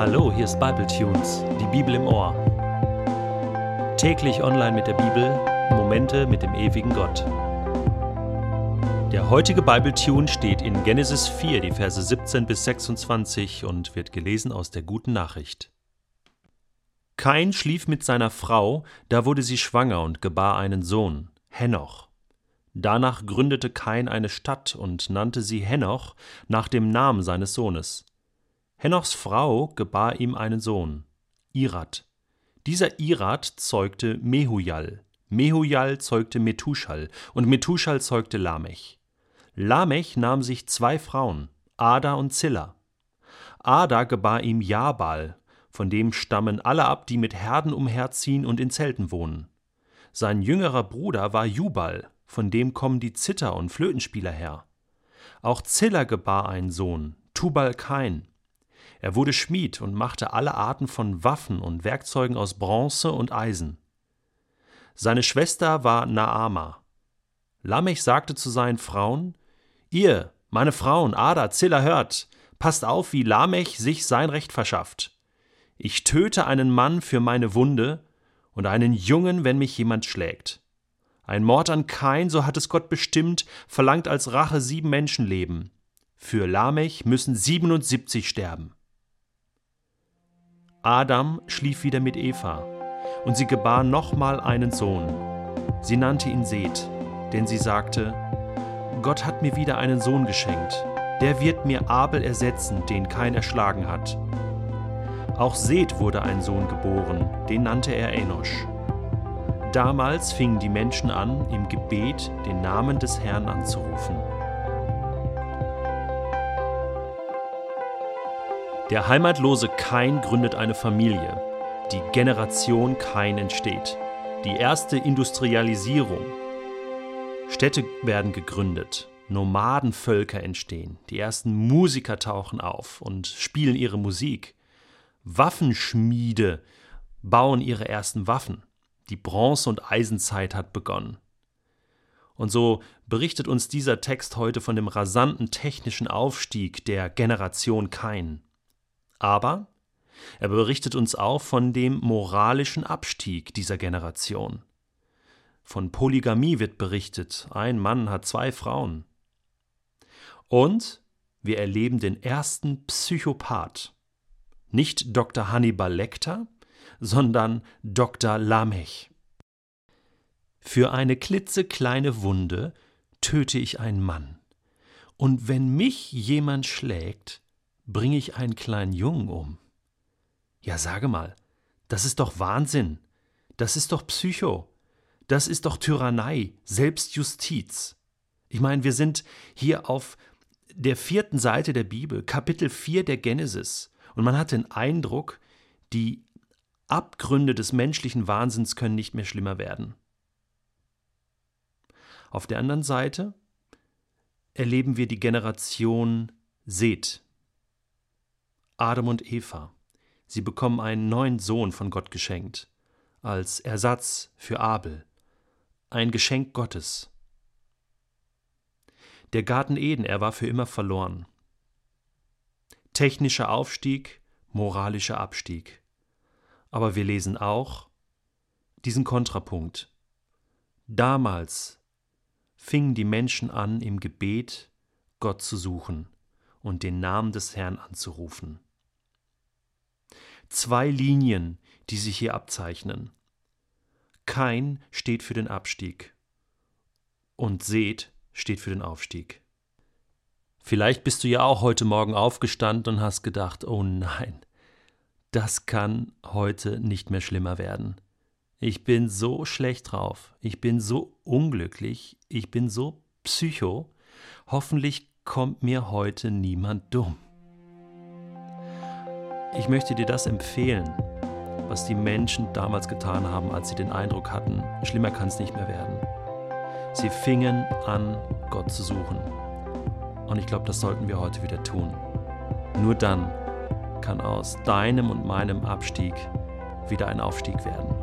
Hallo, hier ist Bible Tunes, die Bibel im Ohr. Täglich online mit der Bibel, Momente mit dem ewigen Gott. Der heutige Bible Tune steht in Genesis 4, die Verse 17 bis 26 und wird gelesen aus der guten Nachricht. Kain schlief mit seiner Frau, da wurde sie schwanger und gebar einen Sohn, Henoch. Danach gründete Kain eine Stadt und nannte sie Henoch nach dem Namen seines Sohnes. Henochs Frau gebar ihm einen Sohn, Irat. Dieser Irat zeugte Mehujal. Mehujal zeugte Methuschal und Methuschal zeugte Lamech. Lamech nahm sich zwei Frauen, Ada und Zilla. Ada gebar ihm Jabal, von dem stammen alle ab, die mit Herden umherziehen und in Zelten wohnen. Sein jüngerer Bruder war Jubal, von dem kommen die Zither- und Flötenspieler her. Auch Zilla gebar einen Sohn, Tubal Kain. Er wurde Schmied und machte alle Arten von Waffen und Werkzeugen aus Bronze und Eisen. Seine Schwester war Naama. Lamech sagte zu seinen Frauen: Ihr, meine Frauen, Ada, Zilla, hört, passt auf, wie Lamech sich sein Recht verschafft. Ich töte einen Mann für meine Wunde und einen Jungen, wenn mich jemand schlägt. Ein Mord an Kain, so hat es Gott bestimmt, verlangt als Rache sieben Menschenleben. Für Lamech müssen 77 sterben. Adam schlief wieder mit Eva, und sie gebar nochmal einen Sohn. Sie nannte ihn Seth, denn sie sagte, Gott hat mir wieder einen Sohn geschenkt, der wird mir Abel ersetzen, den kein erschlagen hat. Auch Seth wurde ein Sohn geboren, den nannte er Enosch. Damals fingen die Menschen an, im Gebet den Namen des Herrn anzurufen. Der heimatlose Kain gründet eine Familie. Die Generation Kain entsteht. Die erste Industrialisierung. Städte werden gegründet. Nomadenvölker entstehen. Die ersten Musiker tauchen auf und spielen ihre Musik. Waffenschmiede bauen ihre ersten Waffen. Die Bronze- und Eisenzeit hat begonnen. Und so berichtet uns dieser Text heute von dem rasanten technischen Aufstieg der Generation Kain. Aber er berichtet uns auch von dem moralischen Abstieg dieser Generation. Von Polygamie wird berichtet, ein Mann hat zwei Frauen. Und wir erleben den ersten Psychopath. Nicht Dr. Hannibal Lecter, sondern Dr. Lamech. Für eine klitzekleine Wunde töte ich einen Mann. Und wenn mich jemand schlägt, bringe ich einen kleinen Jungen um. Ja, sage mal, das ist doch Wahnsinn. Das ist doch Psycho. Das ist doch Tyrannei, Selbstjustiz. Ich meine, wir sind hier auf der vierten Seite der Bibel, Kapitel 4 der Genesis, und man hat den Eindruck, die Abgründe des menschlichen Wahnsinns können nicht mehr schlimmer werden. Auf der anderen Seite erleben wir die Generation Seth, Adam und Eva. Sie bekommen einen neuen Sohn von Gott geschenkt, als Ersatz für Abel, ein Geschenk Gottes. Der Garten Eden, er war für immer verloren. Technischer Aufstieg, moralischer Abstieg. Aber wir lesen auch diesen Kontrapunkt. Damals fingen die Menschen an, im Gebet Gott zu suchen und den Namen des Herrn anzurufen zwei Linien, die sich hier abzeichnen. Kein steht für den Abstieg und Seth steht für den Aufstieg. Vielleicht bist du ja auch heute Morgen aufgestanden und hast gedacht, oh nein, das kann heute nicht mehr schlimmer werden. Ich bin so schlecht drauf, ich bin so unglücklich, ich bin so psycho, hoffentlich kommt mir heute niemand dumm. Ich möchte dir das empfehlen, was die Menschen damals getan haben, als sie den Eindruck hatten, schlimmer kann es nicht mehr werden. Sie fingen an, Gott zu suchen. Und ich glaube, das sollten wir heute wieder tun. Nur dann kann aus deinem und meinem Abstieg wieder ein Aufstieg werden.